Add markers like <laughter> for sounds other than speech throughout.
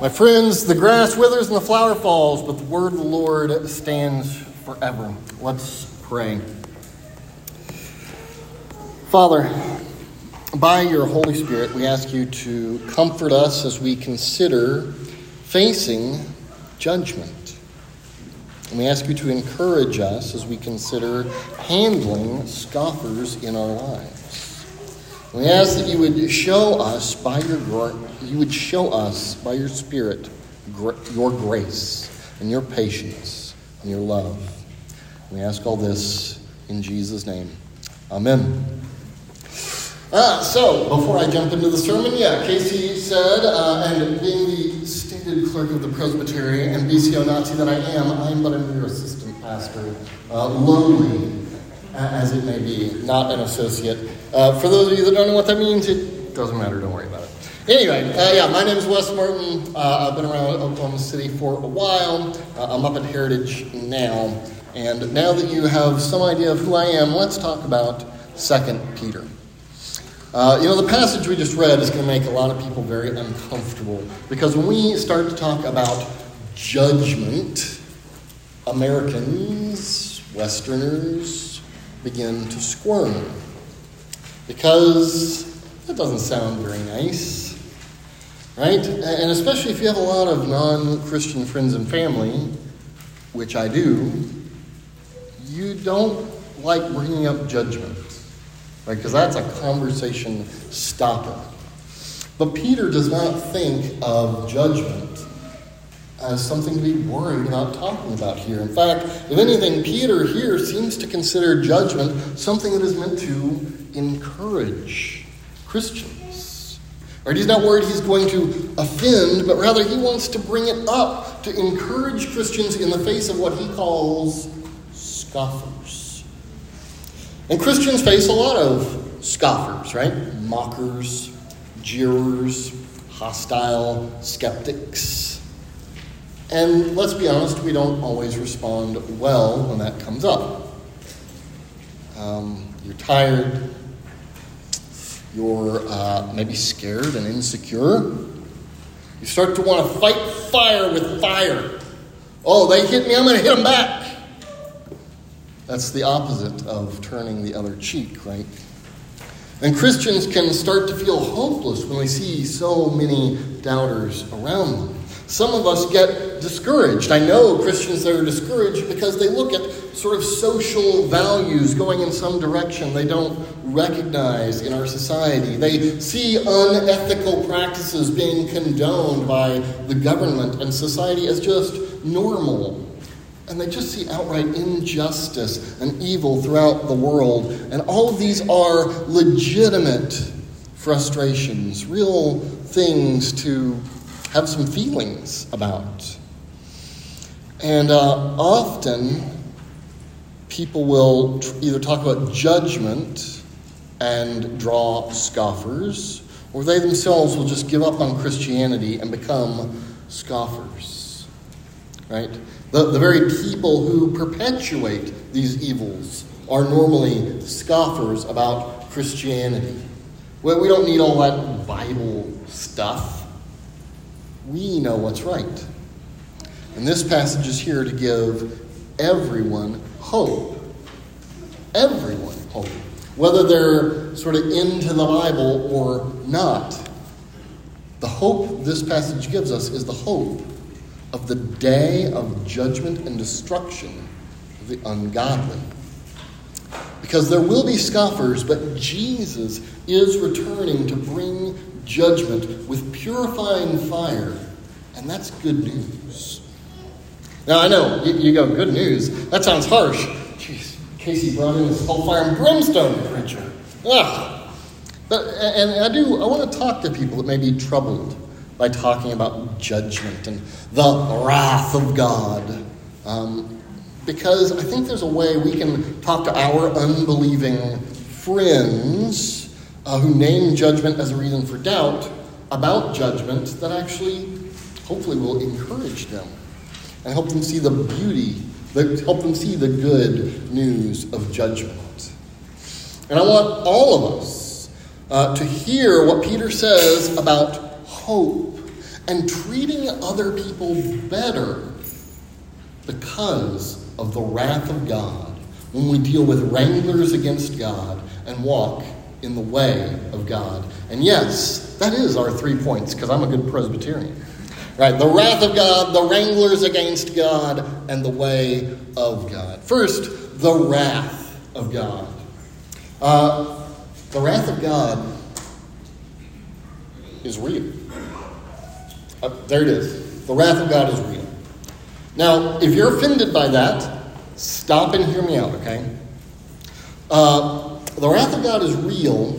My friends, the grass withers and the flower falls, but the word of the Lord stands forever. Let's pray. Father, by your Holy Spirit, we ask you to comfort us as we consider facing judgment. And we ask you to encourage us as we consider handling scoffers in our lives. We ask that you would show us by your you would show us by your Spirit your grace and your patience and your love. We ask all this in Jesus' name. Amen. Uh, so, before I jump into the sermon, yeah, Casey said, uh, and being the stated clerk of the Presbytery and BCO Nazi that I am, I am but a mere assistant pastor, uh, lowly as it may be, not an associate. Uh, for those of you that don't know what that means, it doesn't matter, don't worry about it. Anyway, uh, yeah, my name is Wes Martin. Uh, I've been around Oklahoma City for a while. Uh, I'm up at Heritage now. And now that you have some idea of who I am, let's talk about 2 Peter. Uh, you know, the passage we just read is going to make a lot of people very uncomfortable because when we start to talk about judgment, Americans, Westerners, begin to squirm because that doesn't sound very nice, right? And especially if you have a lot of non Christian friends and family, which I do, you don't like bringing up judgment, right? Because that's a conversation stopper. But Peter does not think of judgment as something to be worried about talking about here. In fact, if anything, Peter here seems to consider judgment something that is meant to encourage Christians. Right? He's not worried he's going to offend, but rather he wants to bring it up to encourage Christians in the face of what he calls scoffers. And Christians face a lot of scoffers, right? Mockers, jeerers, hostile skeptics. And let's be honest, we don't always respond well when that comes up. Um, you're tired, you're uh, maybe scared and insecure. You start to want to fight fire with fire. Oh, they hit me, I'm going to hit them back. That's the opposite of turning the other cheek, right? And Christians can start to feel hopeless when they see so many doubters around them. Some of us get discouraged. I know Christians that are discouraged because they look at sort of social values going in some direction they don't recognize in our society. They see unethical practices being condoned by the government and society as just normal. And they just see outright injustice and evil throughout the world. And all of these are legitimate frustrations, real things to have some feelings about. And uh, often, people will tr- either talk about judgment and draw scoffers, or they themselves will just give up on Christianity and become scoffers. Right? The, the very people who perpetuate these evils are normally scoffers about Christianity. Well, we don't need all that Bible stuff. We know what's right. And this passage is here to give everyone hope. Everyone hope. Whether they're sort of into the Bible or not. The hope this passage gives us is the hope of the day of judgment and destruction of the ungodly. Because there will be scoffers, but Jesus is returning to bring judgment with purifying fire, and that's good news. Now, I know you, you go, good news. That sounds harsh. Jeez, Casey brought in this hellfire and brimstone preacher. Ugh. But, and I do, I want to talk to people that may be troubled by talking about judgment and the wrath of God. Um, because I think there's a way we can talk to our unbelieving friends uh, who name judgment as a reason for doubt about judgment that actually, hopefully, will encourage them and help them see the beauty, help them see the good news of judgment. And I want all of us uh, to hear what Peter says about hope and treating other people better because of the wrath of God when we deal with wranglers against God and walk in the way of God. And yes, that is our three points because I'm a good Presbyterian. Right, the wrath of God, the wranglers against God, and the way of God. First, the wrath of God. Uh, the wrath of God is real. Uh, there it is. The wrath of God is real. Now, if you're offended by that, stop and hear me out, okay? Uh, the wrath of God is real,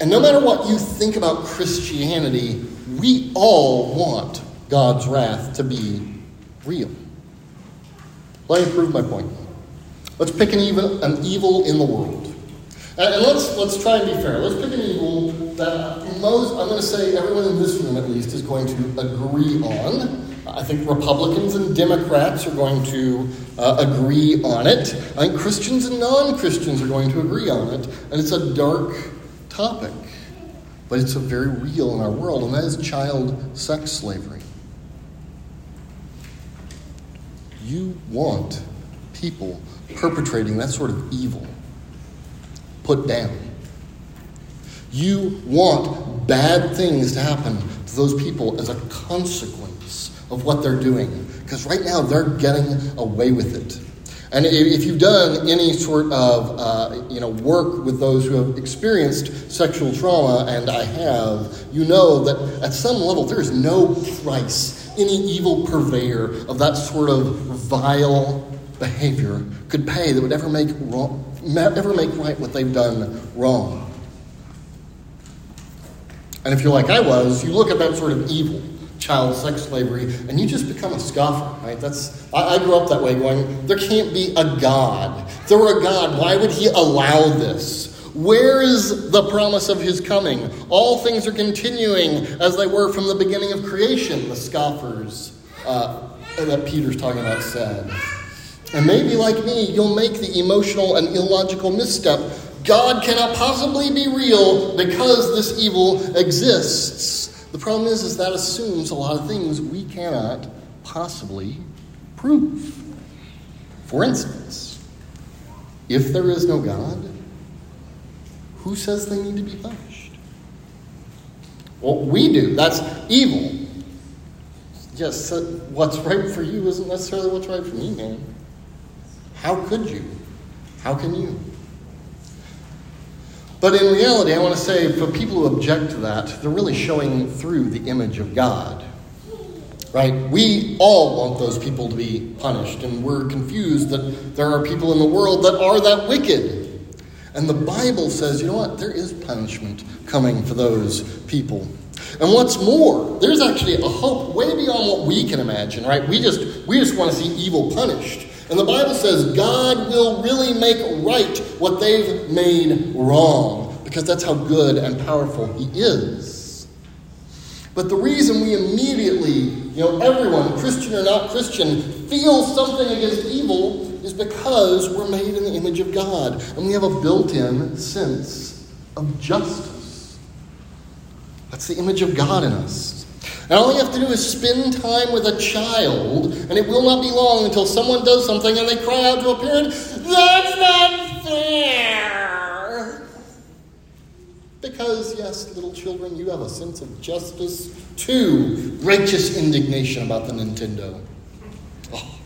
and no matter what you think about Christianity, we all want God's wrath to be real. Let me prove my point. Let's pick an evil, an evil in the world. And, and let's, let's try and be fair. Let's pick an evil that most, I'm going to say everyone in this room at least, is going to agree on. I think Republicans and Democrats are going to uh, agree on it. I think Christians and non Christians are going to agree on it. And it's a dark topic, but it's a very real in our world, and that is child sex slavery. You want people perpetrating that sort of evil put down. You want bad things to happen to those people as a consequence of what they're doing. Because right now they're getting away with it. And if you've done any sort of uh, you know work with those who have experienced sexual trauma, and I have, you know that at some level there is no price any evil purveyor of that sort of vile behavior could pay that would ever make wrong, ever make right what they've done wrong. And if you're like I was, you look at that sort of evil, child sex slavery, and you just become a scoffer, right? That's I, I grew up that way, going, there can't be a God. If there were a God, why would he allow this? Where is the promise of his coming? All things are continuing as they were from the beginning of creation, the scoffers uh, that Peter's talking about said. And maybe, like me, you'll make the emotional and illogical misstep. God cannot possibly be real because this evil exists. The problem is, is that assumes a lot of things we cannot possibly prove. For instance, if there is no God, who says they need to be punished? Well, we do. That's evil. Yes, what's right for you isn't necessarily what's right for me, man. How could you? How can you? But in reality, I want to say for people who object to that, they're really showing through the image of God. Right? We all want those people to be punished, and we're confused that there are people in the world that are that wicked. And the Bible says, you know what? There is punishment coming for those people. And what's more, there's actually a hope way beyond what we can imagine, right? We just we just want to see evil punished. And the Bible says God will really make right what they've made wrong because that's how good and powerful he is. But the reason we immediately, you know, everyone, Christian or not Christian, feels something against evil is because we're made in the image of God and we have a built in sense of justice. That's the image of God in us. And all you have to do is spend time with a child, and it will not be long until someone does something and they cry out to a parent, That's not fair! Because, yes, little children, you have a sense of justice too. Righteous indignation about the Nintendo. Oh.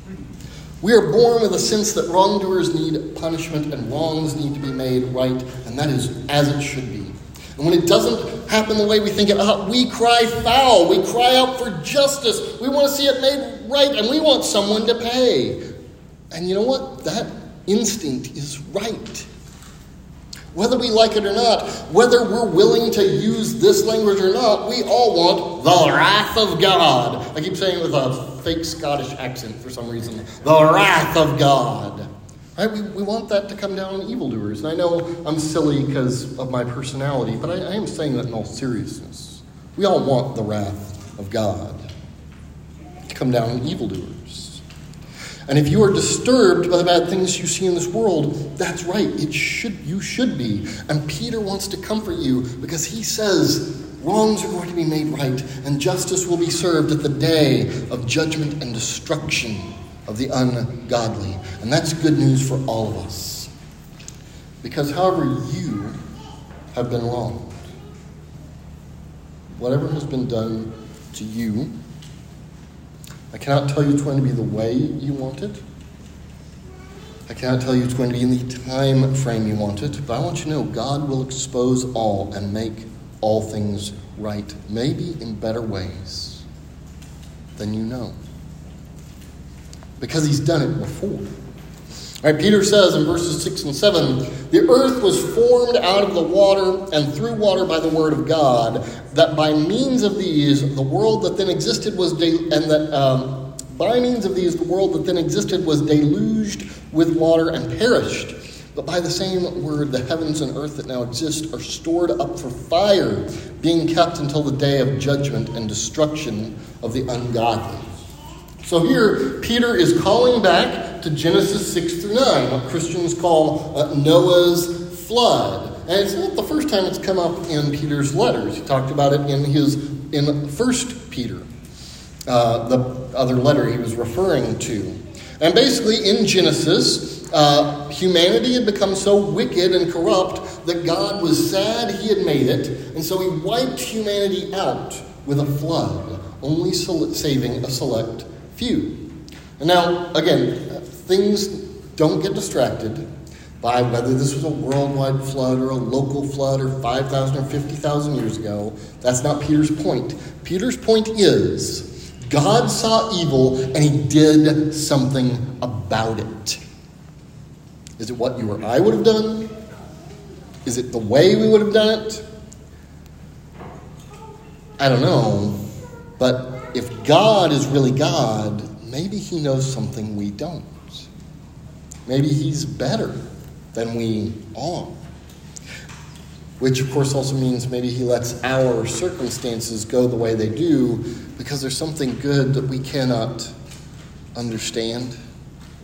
We are born with a sense that wrongdoers need punishment and wrongs need to be made right, and that is as it should be. And when it doesn't happen the way we think it ought, we cry foul. We cry out for justice. We want to see it made right, and we want someone to pay. And you know what? That instinct is right. Whether we like it or not, whether we're willing to use this language or not, we all want the wrath of God. I keep saying it with a fake Scottish accent for some reason. The wrath of God. Right? We, we want that to come down on evildoers. And I know I'm silly because of my personality, but I, I am saying that in all seriousness. We all want the wrath of God to come down on evildoers. And if you are disturbed by the bad things you see in this world, that's right. It should you should be. And Peter wants to comfort you because he says wrongs are going to be made right, and justice will be served at the day of judgment and destruction of the ungodly. And that's good news for all of us. Because however you have been wronged, whatever has been done to you, I cannot tell you it's going to be the way you want it. I cannot tell you it's going to be in the time frame you want it, but I want you to know God will expose all and make all things right, maybe in better ways than you know. Because he's done it before. Right, Peter says in verses 6 and 7 the earth was formed out of the water and through water by the word of God, that by means of these, the world that then existed was, de- and that um, by means of these, the world that then existed was deluged with water and perished. But by the same word, the heavens and earth that now exist are stored up for fire, being kept until the day of judgment and destruction of the ungodly. So here, Peter is calling back to Genesis 6 through 9, what Christians call uh, Noah's flood. And it's not the first time it's come up in Peter's letters. He talked about it in his in First Peter, uh, the other letter he was referring to. And basically, in Genesis, uh, humanity had become so wicked and corrupt that God was sad he had made it, and so he wiped humanity out with a flood, only saving a select few. And now, again, things don't get distracted by whether this was a worldwide flood or a local flood or 5,000 or 50,000 years ago. That's not Peter's point. Peter's point is God saw evil and he did something about it. Is it what you or I would have done? Is it the way we would have done it? I don't know. But if God is really God, maybe he knows something we don't. Maybe he's better than we are which of course also means maybe he lets our circumstances go the way they do because there's something good that we cannot understand.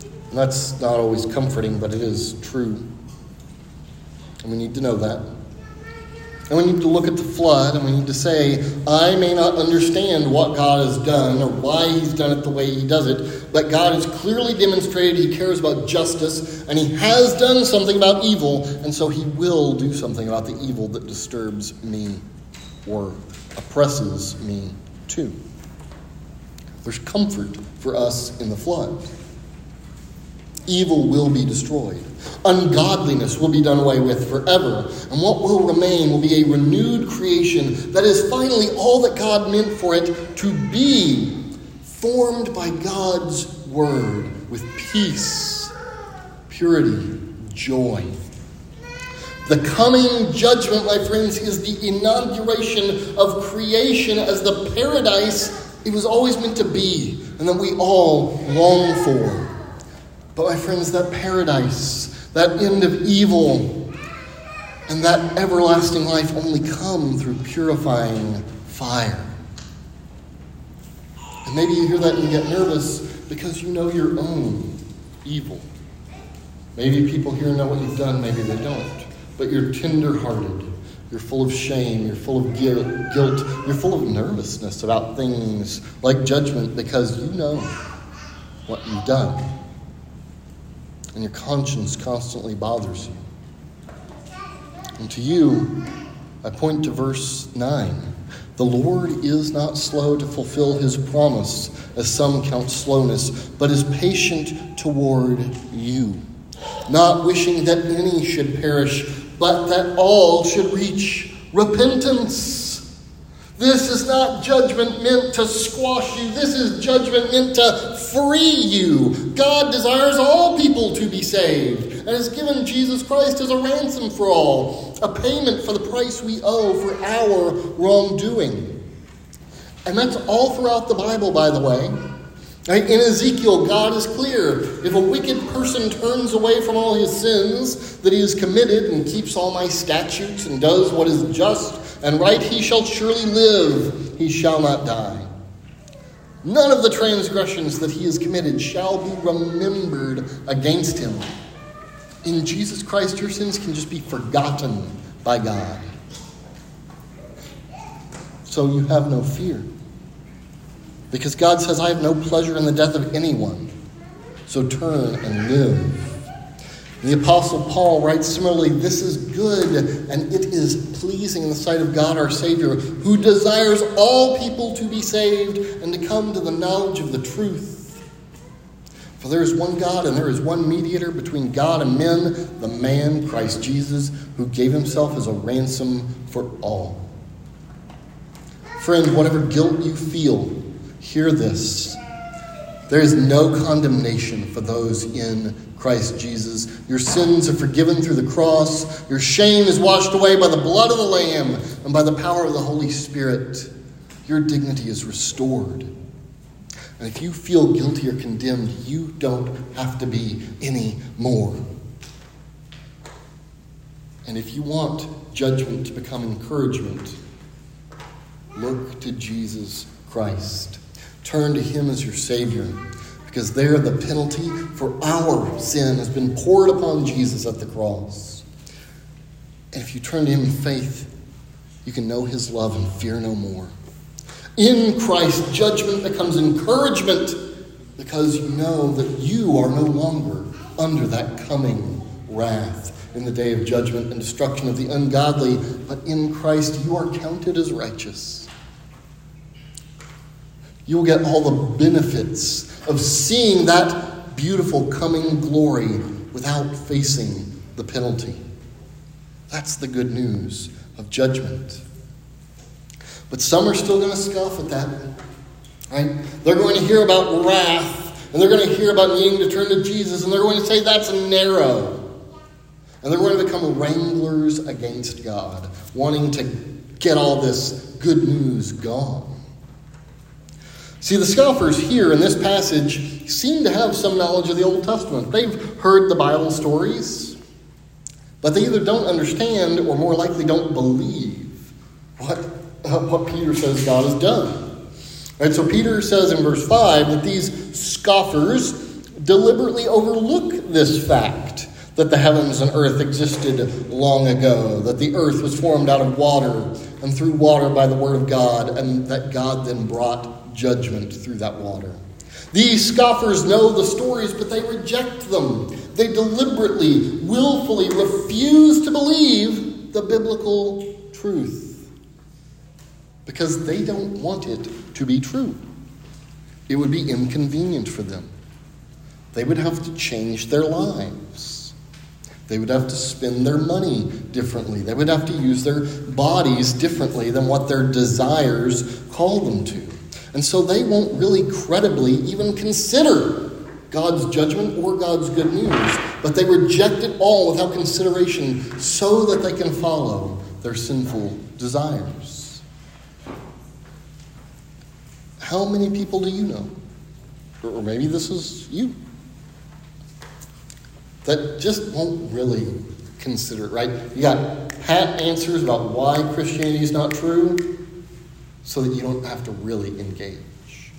And that's not always comforting, but it is true. And we need to know that. And we need to look at the flood and we need to say, I may not understand what God has done or why He's done it the way He does it, but God has clearly demonstrated He cares about justice and He has done something about evil, and so He will do something about the evil that disturbs me or oppresses me too. There's comfort for us in the flood. Evil will be destroyed. Ungodliness will be done away with forever. And what will remain will be a renewed creation that is finally all that God meant for it to be, formed by God's word with peace, purity, joy. The coming judgment, my friends, is the inauguration of creation as the paradise it was always meant to be and that we all long for. But, my friends, that paradise, that end of evil, and that everlasting life only come through purifying fire. And maybe you hear that and you get nervous because you know your own evil. Maybe people here know what you've done, maybe they don't. But you're tender-hearted. You're full of shame. You're full of guilt. You're full of nervousness about things like judgment because you know what you've done and your conscience constantly bothers you. And to you, I point to verse 9. The Lord is not slow to fulfill his promise, as some count slowness, but is patient toward you, not wishing that any should perish, but that all should reach repentance. This is not judgment meant to squash you. This is judgment meant to free you. God desires all people to be saved and has given Jesus Christ as a ransom for all, a payment for the price we owe for our wrongdoing. And that's all throughout the Bible, by the way. In Ezekiel, God is clear. If a wicked person turns away from all his sins that he has committed and keeps all my statutes and does what is just and right he shall surely live, he shall not die. None of the transgressions that he has committed shall be remembered against him. In Jesus Christ, your sins can just be forgotten by God. so you have no fear. Because God says, I have no pleasure in the death of anyone. So turn and live. The Apostle Paul writes similarly this is good and it is pleasing in the sight of God our Savior, who desires all people to be saved and to come to the knowledge of the truth. For there is one God and there is one mediator between God and men, the man, Christ Jesus, who gave himself as a ransom for all. Friend, whatever guilt you feel, hear this. There is no condemnation for those in Christ Jesus. Your sins are forgiven through the cross. Your shame is washed away by the blood of the Lamb and by the power of the Holy Spirit. Your dignity is restored. And if you feel guilty or condemned, you don't have to be any more. And if you want judgment to become encouragement, look to Jesus Christ. Turn to Him as your Savior because there the penalty for our sin has been poured upon Jesus at the cross. And if you turn to Him in faith, you can know His love and fear no more. In Christ, judgment becomes encouragement because you know that you are no longer under that coming wrath in the day of judgment and destruction of the ungodly, but in Christ you are counted as righteous. You'll get all the benefits of seeing that beautiful coming glory without facing the penalty. That's the good news of judgment. But some are still going to scoff at that. Right? They're going to hear about wrath, and they're going to hear about needing to turn to Jesus, and they're going to say that's narrow. And they're going to become wranglers against God, wanting to get all this good news gone. See, the scoffers here in this passage seem to have some knowledge of the Old Testament. They've heard the Bible stories, but they either don't understand or more likely don't believe what, uh, what Peter says God has done. Right, so Peter says in verse 5 that these scoffers deliberately overlook this fact that the heavens and earth existed long ago, that the earth was formed out of water and through water by the word of God, and that God then brought judgment through that water. These scoffers know the stories, but they reject them. They deliberately, willfully refuse to believe the biblical truth because they don't want it to be true. It would be inconvenient for them. They would have to change their lives. They would have to spend their money differently. They would have to use their bodies differently than what their desires call them to. And so they won't really credibly even consider God's judgment or God's good news, but they reject it all without consideration so that they can follow their sinful desires. How many people do you know? Or maybe this is you. That just won't really consider it, right? You got pat answers about why Christianity is not true so that you don't have to really engage.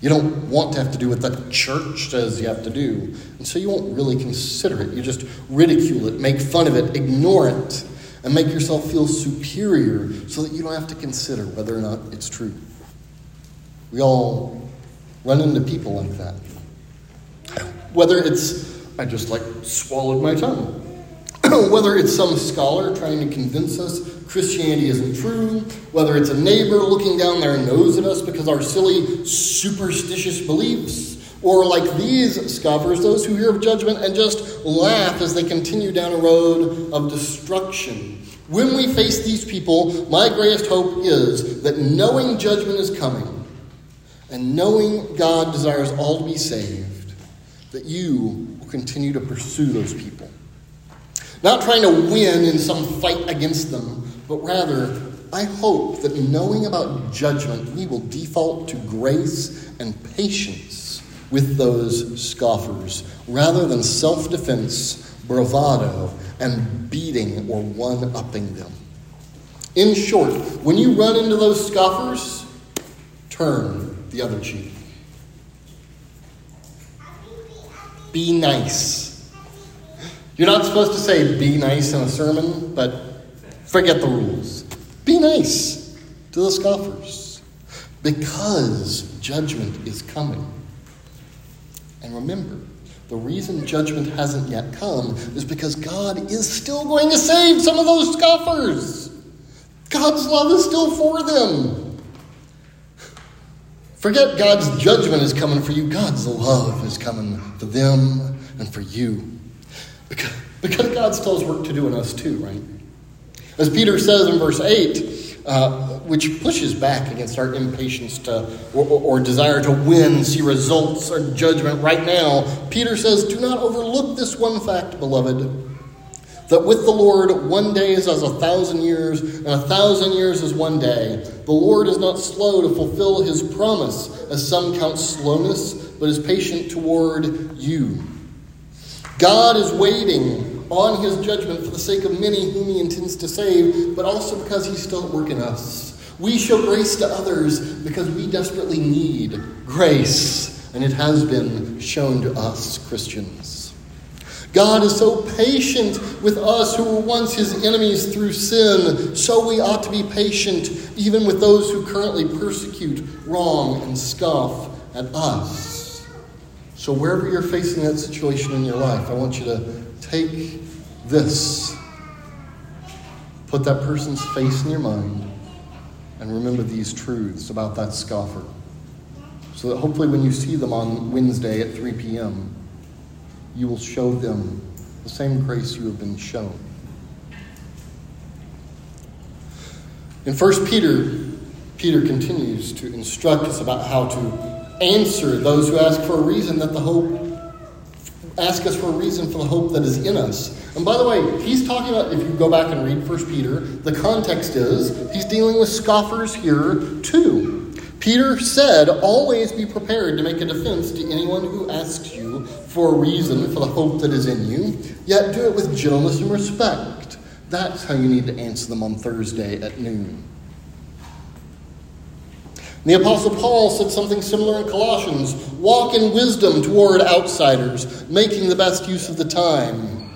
You don't want to have to do what the church says you have to do, and so you won't really consider it. You just ridicule it, make fun of it, ignore it, and make yourself feel superior so that you don't have to consider whether or not it's true. We all run into people like that. Whether it's, I just like swallowed my tongue. <clears throat> Whether it's some scholar trying to convince us Christianity isn't true, whether it's a neighbor looking down their nose at us because our silly superstitious beliefs, or like these scoffers, those who hear of judgment and just laugh as they continue down a road of destruction. When we face these people, my greatest hope is that knowing judgment is coming and knowing God desires all to be saved, that you will continue to pursue those people. Not trying to win in some fight against them, but rather, I hope that knowing about judgment, we will default to grace and patience with those scoffers rather than self defense, bravado, and beating or one upping them. In short, when you run into those scoffers, turn the other cheek. Be nice. You're not supposed to say be nice in a sermon, but Forget the rules. Be nice to the scoffers because judgment is coming. And remember, the reason judgment hasn't yet come is because God is still going to save some of those scoffers. God's love is still for them. Forget God's judgment is coming for you. God's love is coming for them and for you. Because, because God still has work to do in us too, right? As Peter says in verse 8, uh, which pushes back against our impatience to, or, or, or desire to win, see results or judgment right now, Peter says, Do not overlook this one fact, beloved that with the Lord one day is as a thousand years, and a thousand years is one day. The Lord is not slow to fulfill his promise, as some count slowness, but is patient toward you. God is waiting on his judgment for the sake of many whom he intends to save, but also because he's still at work in us. We show grace to others because we desperately need grace, and it has been shown to us, Christians. God is so patient with us who were once his enemies through sin, so we ought to be patient even with those who currently persecute, wrong, and scoff at us. So, wherever you're facing that situation in your life, I want you to take this, put that person's face in your mind, and remember these truths about that scoffer. So that hopefully, when you see them on Wednesday at 3 p.m., you will show them the same grace you have been shown. In 1 Peter, Peter continues to instruct us about how to answer those who ask for a reason that the hope ask us for a reason for the hope that is in us. And by the way, he's talking about, if you go back and read 1 Peter, the context is he's dealing with scoffers here too. Peter said, Always be prepared to make a defense to anyone who asks you for a reason for the hope that is in you, yet do it with gentleness and respect. That's how you need to answer them on Thursday at noon. The Apostle Paul said something similar in Colossians walk in wisdom toward outsiders, making the best use of the time.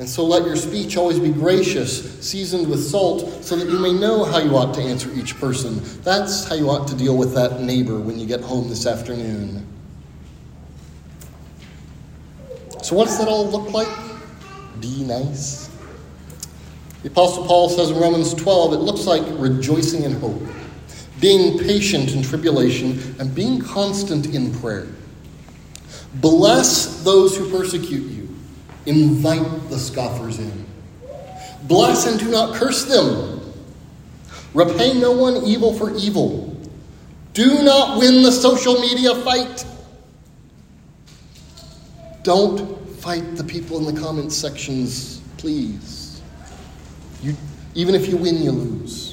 And so let your speech always be gracious, seasoned with salt, so that you may know how you ought to answer each person. That's how you ought to deal with that neighbor when you get home this afternoon. So, what does that all look like? Be nice. The Apostle Paul says in Romans 12, it looks like rejoicing in hope being patient in tribulation, and being constant in prayer. Bless those who persecute you, invite the scoffers in. Bless and do not curse them. Repay no one evil for evil. Do not win the social media fight. Don't fight the people in the comments sections, please. You, even if you win, you lose.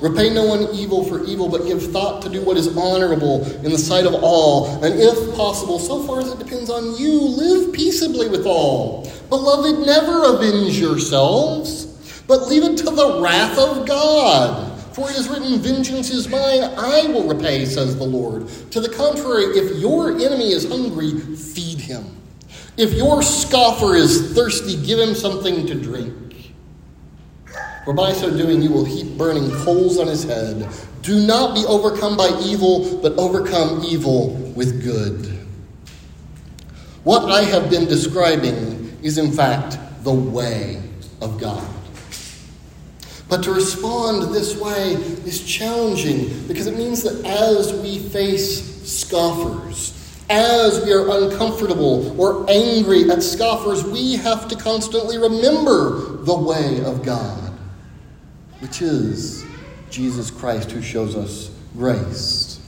Repay no one evil for evil, but give thought to do what is honorable in the sight of all. And if possible, so far as it depends on you, live peaceably with all. Beloved, never avenge yourselves, but leave it to the wrath of God. For it is written, Vengeance is mine, I will repay, says the Lord. To the contrary, if your enemy is hungry, feed him. If your scoffer is thirsty, give him something to drink for by so doing you will heap burning coals on his head. Do not be overcome by evil, but overcome evil with good. What I have been describing is, in fact, the way of God. But to respond this way is challenging because it means that as we face scoffers, as we are uncomfortable or angry at scoffers, we have to constantly remember the way of God which is Jesus Christ who shows us grace.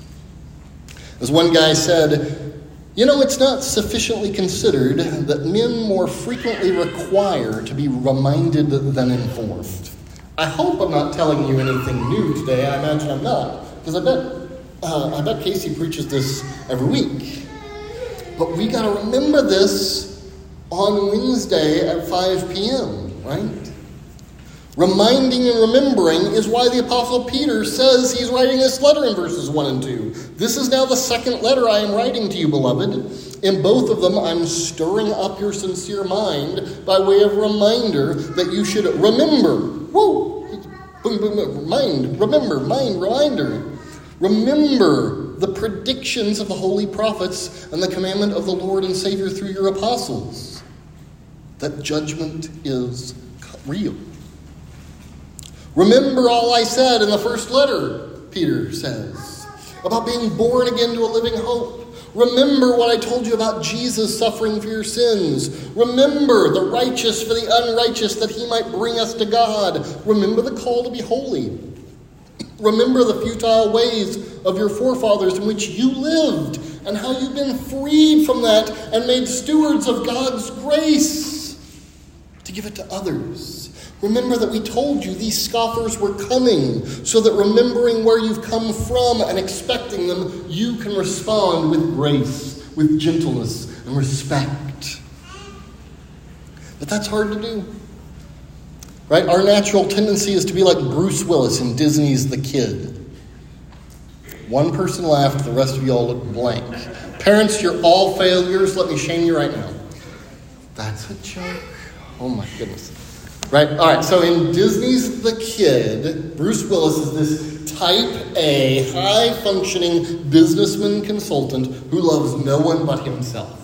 As one guy said, you know, it's not sufficiently considered that men more frequently require to be reminded than informed. I hope I'm not telling you anything new today. I imagine I'm not, because I bet uh, I bet Casey preaches this every week. But we got to remember this on Wednesday at 5 p.m., right? Reminding and remembering is why the Apostle Peter says he's writing this letter in verses 1 and 2. This is now the second letter I am writing to you, beloved. In both of them, I'm stirring up your sincere mind by way of reminder that you should remember Whoa! Boom, boom, boom. Mind, remember, mind, reminder. Remember the predictions of the holy prophets and the commandment of the Lord and Savior through your apostles that judgment is real. Remember all I said in the first letter, Peter says, about being born again to a living hope. Remember what I told you about Jesus suffering for your sins. Remember the righteous for the unrighteous that he might bring us to God. Remember the call to be holy. Remember the futile ways of your forefathers in which you lived and how you've been freed from that and made stewards of God's grace to give it to others. Remember that we told you these scoffers were coming, so that remembering where you've come from and expecting them, you can respond with grace, with gentleness, and respect. But that's hard to do. Right? Our natural tendency is to be like Bruce Willis in Disney's The Kid. One person laughed, the rest of you all looked blank. Parents, you're all failures. Let me shame you right now. That's a joke. Oh my goodness. Right? All right, so in Disney's The Kid, Bruce Willis is this type A, high functioning businessman consultant who loves no one but himself.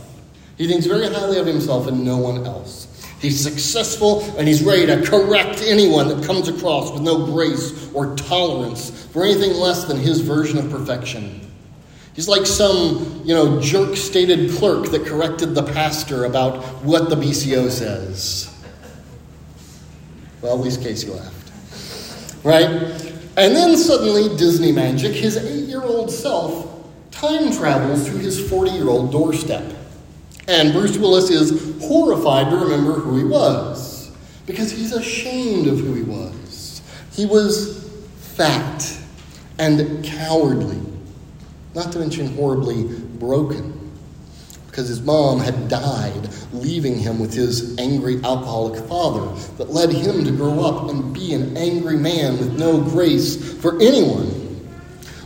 He thinks very highly of himself and no one else. He's successful and he's ready to correct anyone that comes across with no grace or tolerance for anything less than his version of perfection. He's like some, you know, jerk stated clerk that corrected the pastor about what the BCO says. Well, at least Casey laughed. Right? And then suddenly, Disney magic, his eight year old self time travels to his 40 year old doorstep. And Bruce Willis is horrified to remember who he was because he's ashamed of who he was. He was fat and cowardly, not to mention horribly broken because his mom had died, leaving him with his angry alcoholic father that led him to grow up and be an angry man with no grace for anyone.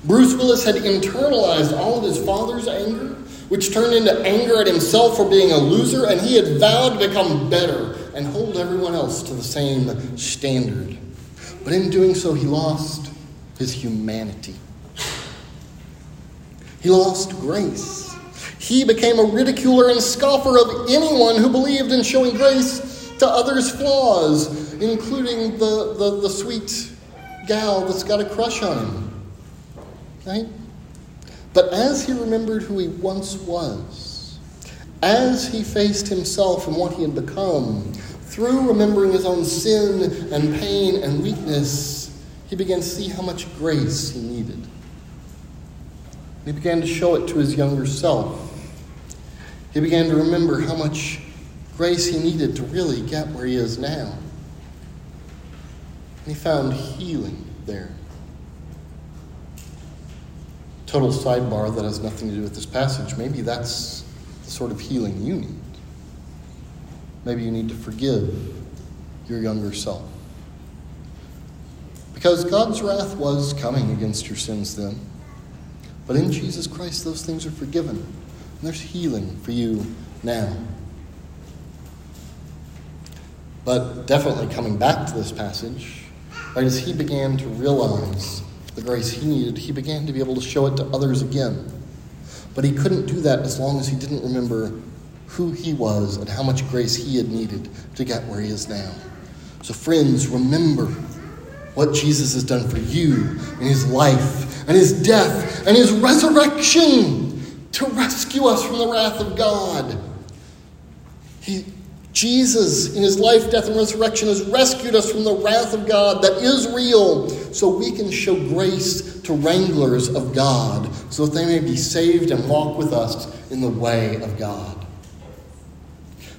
Bruce Willis had internalized all of his father's anger, which turned into anger at himself for being a loser, and he had vowed to become better and hold everyone else to the same standard. But in doing so, he lost his humanity. He lost grace. He became a ridiculer and scoffer of anyone who believed in showing grace to others' flaws, including the, the, the sweet gal that's got a crush on him. Right? But as he remembered who he once was, as he faced himself and what he had become, through remembering his own sin and pain and weakness, he began to see how much grace he needed. He began to show it to his younger self. He began to remember how much grace he needed to really get where he is now. And he found healing there. Total sidebar that has nothing to do with this passage. Maybe that's the sort of healing you need. Maybe you need to forgive your younger self. Because God's wrath was coming against your sins then. But in Jesus Christ, those things are forgiven. And there's healing for you now. But definitely coming back to this passage, right as he began to realize the grace he needed, he began to be able to show it to others again. But he couldn't do that as long as he didn't remember who he was and how much grace he had needed to get where he is now. So, friends, remember what Jesus has done for you in his life and his death and his resurrection to rescue us from the wrath of God. He, Jesus, in his life, death, and resurrection, has rescued us from the wrath of God that is real, so we can show grace to wranglers of God, so that they may be saved and walk with us in the way of God.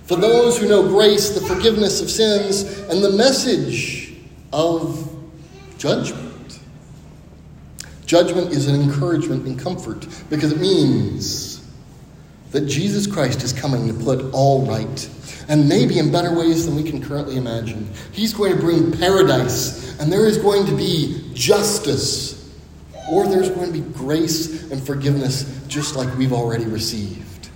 For those who know grace, the forgiveness of sins, and the message of judgment. Judgment is an encouragement and comfort because it means that Jesus Christ is coming to put all right, and maybe in better ways than we can currently imagine. He's going to bring paradise, and there is going to be justice, or there's going to be grace and forgiveness just like we've already received.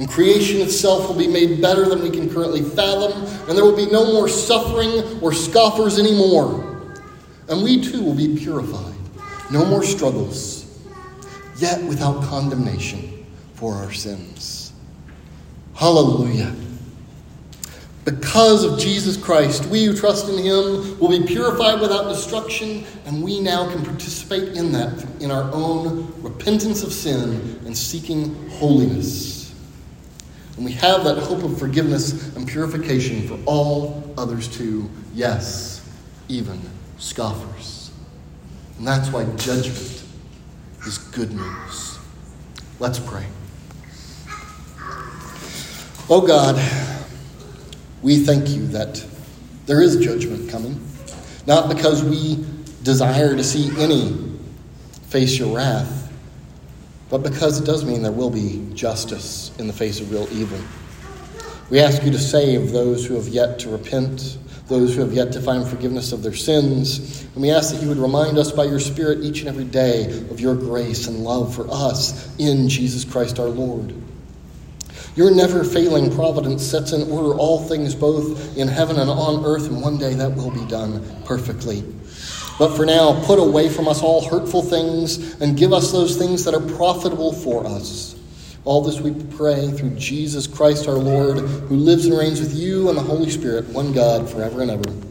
And creation itself will be made better than we can currently fathom, and there will be no more suffering or scoffers anymore. And we too will be purified. No more struggles, yet without condemnation for our sins. Hallelujah. Because of Jesus Christ, we who trust in him will be purified without destruction, and we now can participate in that in our own repentance of sin and seeking holiness. And we have that hope of forgiveness and purification for all others too. Yes, even scoffers. And that's why judgment is good news. Let's pray. Oh God, we thank you that there is judgment coming, not because we desire to see any face your wrath, but because it does mean there will be justice in the face of real evil. We ask you to save those who have yet to repent, those who have yet to find forgiveness of their sins. And we ask that you would remind us by your Spirit each and every day of your grace and love for us in Jesus Christ our Lord. Your never failing providence sets in order all things both in heaven and on earth, and one day that will be done perfectly. But for now, put away from us all hurtful things and give us those things that are profitable for us. All this we pray through Jesus Christ our Lord, who lives and reigns with you and the Holy Spirit, one God, forever and ever.